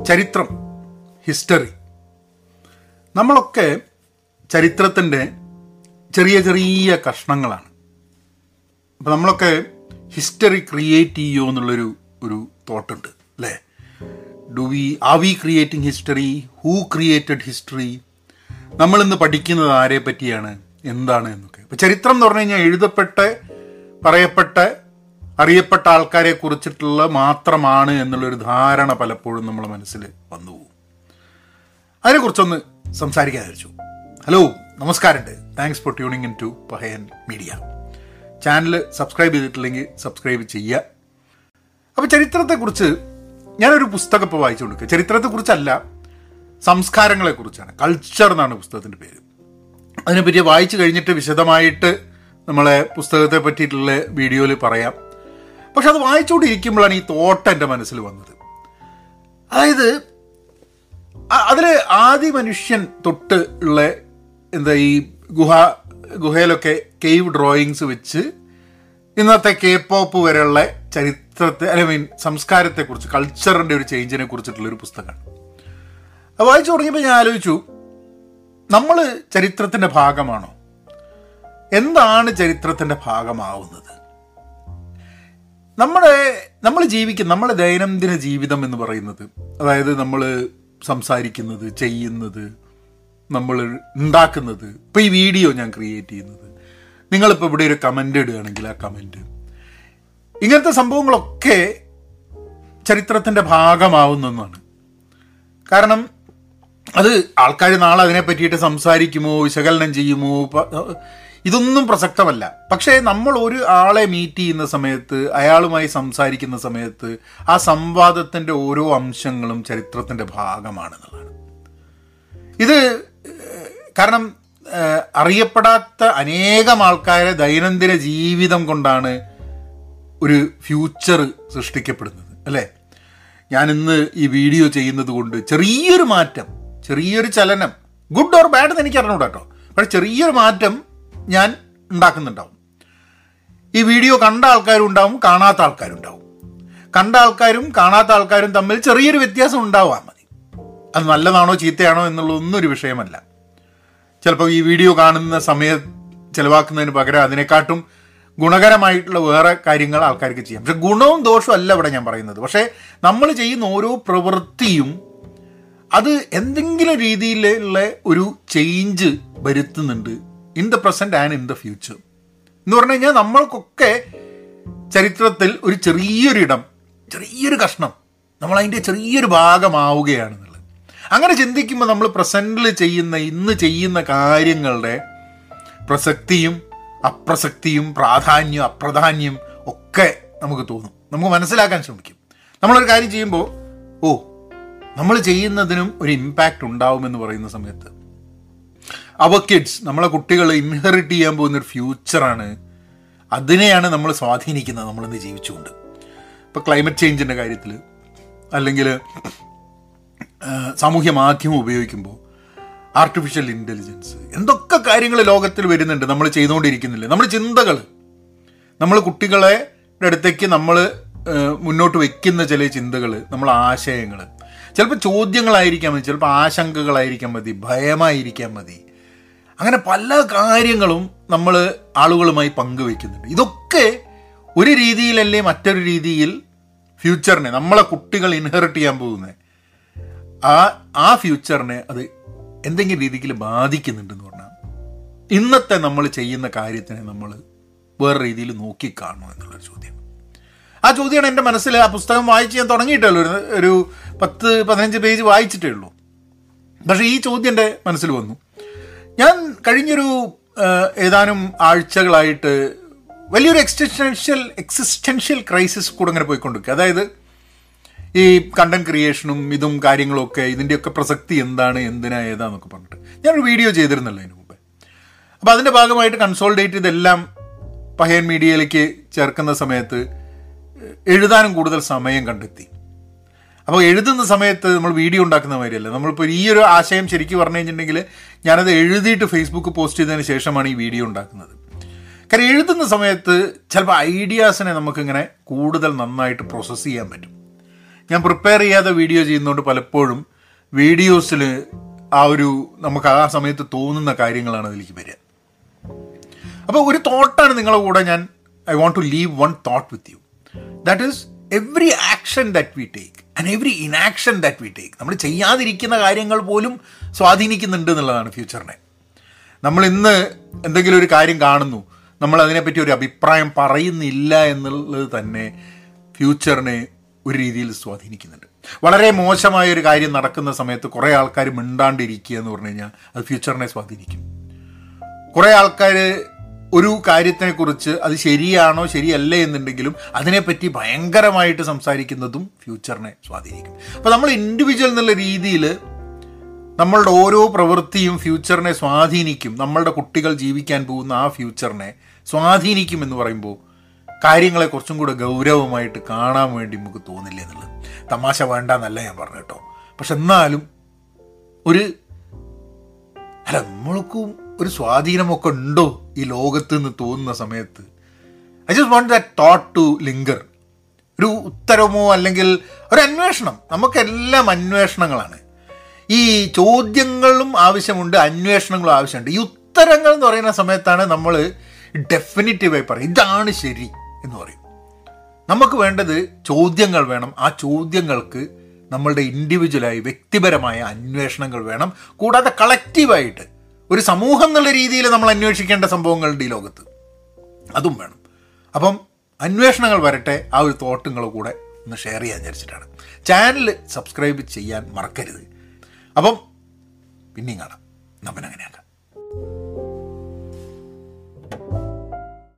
ചരിത്രം ഹിസ്റ്ററി നമ്മളൊക്കെ ചരിത്രത്തിന്റെ ചെറിയ ചെറിയ കഷ്ണങ്ങളാണ്. അപ്പം നമ്മളൊക്കെ ഹിസ്റ്ററി ക്രിയേറ്റ് ചെയ്യുമോ എന്നുള്ളൊരു ഒരു തോട്ടുണ്ട് അല്ലേ? Do we are we creating history who created history നമ്മളിന്ന് പഠിക്കുന്നത് ആരെ പറ്റിയാണ്? എന്താണ് എന്നൊക്കെ. ഇപ്പം ചരിത്രം എന്ന് പറഞ്ഞു കഴിഞ്ഞാൽ എഴുതപ്പെട്ട പറയപ്പെട്ട അറിയപ്പെട്ട ആൾക്കാരെ കുറിച്ചിട്ടുള്ള മാത്രമാണ് എന്നുള്ളൊരു ധാരണ പലപ്പോഴും നമ്മുടെ മനസ്സിൽ വന്നു പോകും. അതിനെക്കുറിച്ചൊന്ന് സംസാരിക്കാൻ വിചാരിച്ചു. ഹലോ നമസ്കാരമുണ്ട്. Thanks for tuning in to Pahayan media channel subscribe ചെയ്തിട്ടില്ലെങ്കിൽ സബ്സ്ക്രൈബ് ചെയ്യുക. അപ്പോൾ ചരിത്രത്തെക്കുറിച്ച് ഞാനൊരു പുസ്തകം ഇപ്പോൾ വായിച്ചു കൊടുക്കുക. ചരിത്രത്തെക്കുറിച്ചല്ല സംസ്കാരങ്ങളെക്കുറിച്ചാണ് കൾച്ചർ എന്നാണ് പുസ്തകത്തിന്റെ പേര്. അതിനെപ്പറ്റി വായിച്ചു കഴിഞ്ഞിട്ട് വിശദമായിട്ട് നമ്മളെ പുസ്തകത്തെ പറ്റിയിട്ടുള്ള വീഡിയോയിൽ പറയാം. പക്ഷെ അത് വായിച്ചുകൊണ്ടിരിക്കുമ്പോഴാണ് ഈ തോട്ട് എന്റെ മനസ്സിൽ വന്നത്. അതായത് അതിൽ ആദ്യ മനുഷ്യൻ തൊട്ട് ഉള്ള എന്താ ഈ ഗുഹ ഗുഹയിലൊക്കെ കേവ് ഡ്രോയിങ്സ് വെച്ച് ഇന്നത്തെ കെ പോപ്പ് വരെയുള്ള ചരിത്രത്തെ ഐ മീൻ സംസ്കാരത്തെക്കുറിച്ച് കൾച്ചറിന്റെ ഒരു ചേഞ്ചിനെ കുറിച്ചിട്ടുള്ളൊരു പുസ്തകമാണ്. അത് വായിച്ചു തുടങ്ങിയപ്പോൾ ഞാൻ ആലോചിച്ചു നമ്മൾ ചരിത്രത്തിന്റെ ഭാഗമാണോ? എന്താണ് ചരിത്രത്തിന്റെ ഭാഗമാവുന്നത്? നമ്മുടെ നമ്മൾ ജീവിക്കുന്ന നമ്മുടെ ദൈനംദിന ജീവിതം എന്ന് പറയുന്നത് അതായത് നമ്മൾ സംസാരിക്കുന്നത് ചെയ്യുന്നത് നമ്മൾ ഉണ്ടാക്കുന്നത് ഇപ്പോൾ ഈ വീഡിയോ ഞാൻ ക്രിയേറ്റ് ചെയ്യുന്നത്. നിങ്ങളിപ്പോൾ ഇവിടെ ഒരു കമന്റ് ഇടുകയാണെങ്കിൽ ആ കമന്റ് ഇങ്ങനത്തെ സംഭവങ്ങളൊക്കെ ചരിത്രത്തിന്റെ ഭാഗമാവുന്നതാണ് കാരണം അത് ആൾക്കാർ നാളെ അതിനെ പറ്റിയിട്ട് സംസാരിക്കുമോ വിശകലനം ചെയ്യുമോ ഇതൊന്നും പ്രസക്തമല്ല. പക്ഷേ നമ്മൾ ഒരു ആളെ മീറ്റ് ചെയ്യുന്ന സമയത്ത് അയാളുമായി സംസാരിക്കുന്ന സമയത്ത് ആ സംവാദത്തിന്റെ ഓരോ അംശങ്ങളും ചരിത്രത്തിന്റെ ഭാഗമാണെന്നുള്ളതാണ്. ഇത് കാരണം അറിയപ്പെടാത്ത അനേകം ആൾക്കാരെ ദൈനംദിന ജീവിതം കൊണ്ടാണ് ഒരു ഫ്യൂച്ചർ സൃഷ്ടിക്കപ്പെടുന്നത് അല്ലേ? ഞാൻ ഇന്ന് ഈ വീഡിയോ ചെയ്യുന്നത് കൊണ്ട് ചെറിയൊരു മാറ്റം ചെറിയൊരു ചലനം ഗുഡ് ഓർ ബാഡ് എന്ന് എനിക്ക് അറിഞ്ഞൂടാ കേട്ടോ പക്ഷെ ചെറിയൊരു മാറ്റം ഞാൻ ഉണ്ടാക്കുന്നുണ്ടാവും. ഈ വീഡിയോ കണ്ട ആൾക്കാരും ഉണ്ടാവും കാണാത്ത ആൾക്കാരും ഉണ്ടാവും. കണ്ട ആൾക്കാരും കാണാത്ത ആൾക്കാരും തമ്മിൽ ചെറിയൊരു വ്യത്യാസം ഉണ്ടാവാൻ മതി. അത് നല്ലതാണോ ചീത്തയാണോ എന്നുള്ളതൊന്നും ഒരു വിഷയമല്ല. ചിലപ്പോൾ ഈ വീഡിയോ കാണുന്ന സമയം ചിലവാക്കുന്നതിന് പകരം അതിനെക്കാട്ടും ഗുണകരമായിട്ടുള്ള വേറെ കാര്യങ്ങൾ ആൾക്കാർക്ക് ചെയ്യാം. പക്ഷെ ഗുണവും ദോഷവും അല്ല ഇവിടെ ഞാൻ പറയുന്നത്. പക്ഷേ നമ്മൾ ചെയ്യുന്ന ഓരോ പ്രവൃത്തിയും അത് എന്തെങ്കിലും രീതിയിലുള്ള ഒരു ചേഞ്ച് വരുത്തുന്നുണ്ട് in the present and in the future. എന്ന് പറഞ്ഞു കഴിഞ്ഞാൽ നമ്മൾക്കൊക്കെ ചരിത്രത്തിൽ ഒരു ചെറിയൊരിടം ചെറിയൊരു കഷ്ണം നമ്മളതിന്റെ ചെറിയൊരു ഭാഗമാവുകയാണെന്നുള്ളത്. അങ്ങനെ ചിന്തിക്കുമ്പോൾ നമ്മൾ പ്രസന്റിൽ ചെയ്യുന്ന ഇന്ന് ചെയ്യുന്ന കാര്യങ്ങളുടെ പ്രസക്തിയും അപ്രസക്തിയും പ്രാധാന്യം അപ്രധാന്യം ഒക്കെ നമുക്ക് തോന്നും. നമുക്ക് മനസ്സിലാക്കാൻ ശ്രമിക്കും. നമ്മളൊരു കാര്യം ചെയ്യുമ്പോൾ ഓ നമ്മൾ ചെയ്യുന്നതിനും ഒരു ഇമ്പാക്റ്റ് ഉണ്ടാവുമെന്ന് പറയുന്ന സമയത്ത് അവർ കിഡ്സ് നമ്മളെ കുട്ടികൾ ഇൻഹെറിറ്റ് ചെയ്യാൻ പോകുന്ന ഒരു ഫ്യൂച്ചറാണ് അതിനെയാണ് നമ്മൾ സ്വാധീനിക്കുന്നത് നമ്മളിന്ന് ജീവിച്ചുകൊണ്ട്. ഇപ്പോൾ ക്ലൈമറ്റ് ചേഞ്ചിന്റെ കാര്യത്തിൽ അല്ലെങ്കിൽ സാമൂഹ്യ മാധ്യമം ഉപയോഗിക്കുമ്പോൾ ആർട്ടിഫിഷ്യൽ ഇന്റലിജൻസ് എന്തൊക്കെ കാര്യങ്ങൾ ലോകത്തിൽ വരുന്നുണ്ട് നമ്മൾ ചെയ്തുകൊണ്ടിരിക്കുന്നില്ല? നമ്മൾ ചിന്തകൾ നമ്മൾ കുട്ടികളെ അടുത്തേക്ക് നമ്മൾ മുന്നോട്ട് വെക്കുന്ന ചില ചിന്തകൾ നമ്മൾ ആശയങ്ങൾ ചിലപ്പോൾ ചോദ്യങ്ങളായിരിക്കാൻ മതി ചിലപ്പോൾ ആശങ്കകളായിരിക്കാൻ മതി ഭയമായിരിക്കാൻ മതി. അങ്ങനെ പല കാര്യങ്ങളും നമ്മൾ ആളുകളുമായി പങ്കുവെക്കുന്നുണ്ട്. ഇതൊക്കെ ഒരു രീതിയിലല്ലേ മറ്റൊരു രീതിയിൽ ഫ്യൂച്ചറിനെ നമ്മളെ കുട്ടികൾ ഇൻഹെറിറ്റ് ചെയ്യാൻ പോകുന്നത് ആ ആ ഫ്യൂച്ചറിനെ അത് എന്തെങ്കിലും രീതിയിൽ ബാധിക്കുന്നുണ്ടെന്ന് പറഞ്ഞാൽ ഇന്നത്തെ നമ്മൾ ചെയ്യുന്ന കാര്യത്തിനെ നമ്മൾ വേറെ രീതിയിൽ നോക്കിക്കാണു എന്നുള്ളൊരു ചോദ്യം. ആ ചോദ്യമാണ് എന്റെ മനസ്സിൽ ആ പുസ്തകം വായിച്ച് ഞാൻ തുടങ്ങിയിട്ടേ ഒരു പത്ത് പതിനഞ്ച് പേജ് വായിച്ചിട്ടേ ഉള്ളൂ. പക്ഷേ ഈ ചോദ്യം എന്റെ മനസ്സിൽ വന്നു. ഞാൻ കഴിഞ്ഞൊരു ഏതാനും ആഴ്ചകളായിട്ട് വലിയൊരു എക്സിസ്റ്റൻഷ്യൽ എക്സിസ്റ്റൻഷ്യൽ ക്രൈസിസ് കൂടെ ഇങ്ങനെ പോയിക്കൊണ്ടിരിക്കുക അതായത് ഈ കണ്ടന്റ് ക്രിയേഷനും ഇതും കാര്യങ്ങളൊക്കെ ഇതിന്റെയൊക്കെ പ്രസക്തി എന്താണ് എന്തിനാ ഏതാന്നൊക്കെ പറഞ്ഞിട്ട്. ഞാനൊരു വീഡിയോ ചെയ്തിരുന്നല്ലോ അതിന് മുമ്പ്. അപ്പോൾ അതിന്റെ ഭാഗമായിട്ട് കൺസോൾഡേറ്റ് ഇതെല്ലാം പഹയൻ മീഡിയയിലേക്ക് ചേർക്കുന്ന സമയത്ത് എഴുതാനും കൂടുതൽ സമയം കണ്ടെത്തി. അപ്പോൾ എഴുതുന്ന സമയത്ത് നമ്മൾ വീഡിയോ ഉണ്ടാക്കുന്ന മാതിരിയല്ല? നമ്മളിപ്പോൾ ഈ ഒരു ആശയം ശരിക്കും പറഞ്ഞു കഴിഞ്ഞിട്ടുണ്ടെങ്കിൽ ഞാനത് എഴുതിയിട്ട് ഫേസ്ബുക്ക് പോസ്റ്റ് ചെയ്തതിന് ശേഷമാണ് ഈ വീഡിയോ ഉണ്ടാക്കുന്നത്. കാരണം എഴുതുന്ന സമയത്ത് ചിലപ്പോൾ ഐഡിയാസിനെ നമുക്കിങ്ങനെ കൂടുതൽ നന്നായിട്ട് പ്രോസസ്സ് ചെയ്യാൻ പറ്റും. ഞാൻ പ്രിപ്പയർ ചെയ്യാതെ വീഡിയോ ചെയ്യുന്നതുകൊണ്ട് പലപ്പോഴും വീഡിയോസിൽ ആ ഒരു നമുക്ക് ആ സമയത്ത് തോന്നുന്ന കാര്യങ്ങളാണ് അതിലേക്ക് വരിക. അപ്പോൾ ഒരു തോട്ടാണ് നിങ്ങളുടെ കൂടെ ഞാൻ I want to leave one thought with you that is every action that we take and every inaction that we take നമ്മൾ ചെയ്യാതിരിക്കുന്ന കാര്യങ്ങൾ പോലും സ്വാധീനിക്കുന്നുണ്ട് എന്നുള്ളതാണ് ഫ്യൂച്ചറിനെ നമ്മൾ ഇന്ന് എന്തെങ്കിലും ഒരു കാര്യം കാണുന്നു നമ്മൾ അതിനെപ്പറ്റി ഒരു അഭിപ്രായം പറയുന്നില്ല എന്നുള്ളത് തന്നെ ഫ്യൂച്ചറിനെ ഒരു രീതിയിൽ സ്വാധീനിക്കുന്നുണ്ട്. വളരെ മോശമായ ഒരു കാര്യം നടക്കുന്ന സമയത്ത് കുറേ ആൾക്കാർ മിണ്ടാണ്ടിരിക്കുക എന്ന് പറഞ്ഞു കഴിഞ്ഞാൽ അത് ഫ്യൂച്ചറിനെ സ്വാധീനിക്കും. കുറേ ആൾക്കാർ ഒരു കാര്യത്തിനെക്കുറിച്ച് അത് ശരിയാണോ ശരിയല്ല എന്നുണ്ടെങ്കിലും അതിനെപ്പറ്റി ഭയങ്കരമായിട്ട് സംസാരിക്കുന്നതും ഫ്യൂച്ചറിനെ സ്വാധീനിക്കും. അപ്പോൾ നമ്മൾ ഇൻഡിവിജ്വൽ എന്നുള്ള രീതിയിൽ നമ്മളുടെ ഓരോ പ്രവൃത്തിയും ഫ്യൂച്ചറിനെ സ്വാധീനിക്കും. നമ്മളുടെ കുട്ടികൾ ജീവിക്കാൻ പോകുന്ന ആ ഫ്യൂച്ചറിനെ സ്വാധീനിക്കും എന്ന് പറയുമ്പോൾ കാര്യങ്ങളെ കുറച്ചും കൂടെ ഗൗരവമായിട്ട് കാണാൻ വേണ്ടി നമുക്ക് തോന്നില്ല എന്നുള്ളത്. തമാശ വേണ്ട എന്നല്ല ഞാൻ പറഞ്ഞു കേട്ടോ. പക്ഷെ എന്നാലും ഒരു അല്ല നമ്മൾക്കും ഒരു സ്വാധീനമൊക്കെ ഉണ്ടോ ഈ ലോകത്ത് നിന്ന് തോന്നുന്ന സമയത്ത്? I just want that thought to linger ഒരു ഉത്തരമോ അല്ലെങ്കിൽ ഒരു അന്വേഷണം. നമുക്കെല്ലാം അന്വേഷണങ്ങളാണ്. ഈ ചോദ്യങ്ങളും ആവശ്യമുണ്ട് അന്വേഷണങ്ങളും ആവശ്യമുണ്ട്. ഈ ഉത്തരങ്ങൾ എന്ന് പറയുന്ന സമയത്താണ് നമ്മൾ ഡെഫിനിറ്റീവായി പറയും ഇതാണ് ശരി എന്ന് പറയും. നമുക്ക് വേണ്ടത് ചോദ്യങ്ങൾ വേണം. ആ ചോദ്യങ്ങൾക്ക് നമ്മളുടെ ഇൻഡിവിജ്വലായി വ്യക്തിപരമായ അന്വേഷണങ്ങൾ വേണം. കൂടാതെ കളക്റ്റീവായിട്ട് ഒരു സമൂഹം എന്നുള്ള രീതിയിൽ നമ്മൾ അന്വേഷിക്കേണ്ട സംഭവങ്ങളുടെ ഈ ലോകത്ത്. അതും വേണം. അപ്പം അന്വേഷണങ്ങൾ വരട്ടെ ആ ഒരു തോട്ടുങ്ങൾ കൂടെ ഒന്ന് ഷെയർ ചെയ്യാൻ വിചാരിച്ചിട്ടാണ്. ചാനൽ സബ്സ്ക്രൈബ് ചെയ്യാൻ മറക്കരുത്. അപ്പം പിന്നെയും കാണാം. നമ്മൾ നമ്മനങ്ങനെയാക്കാം.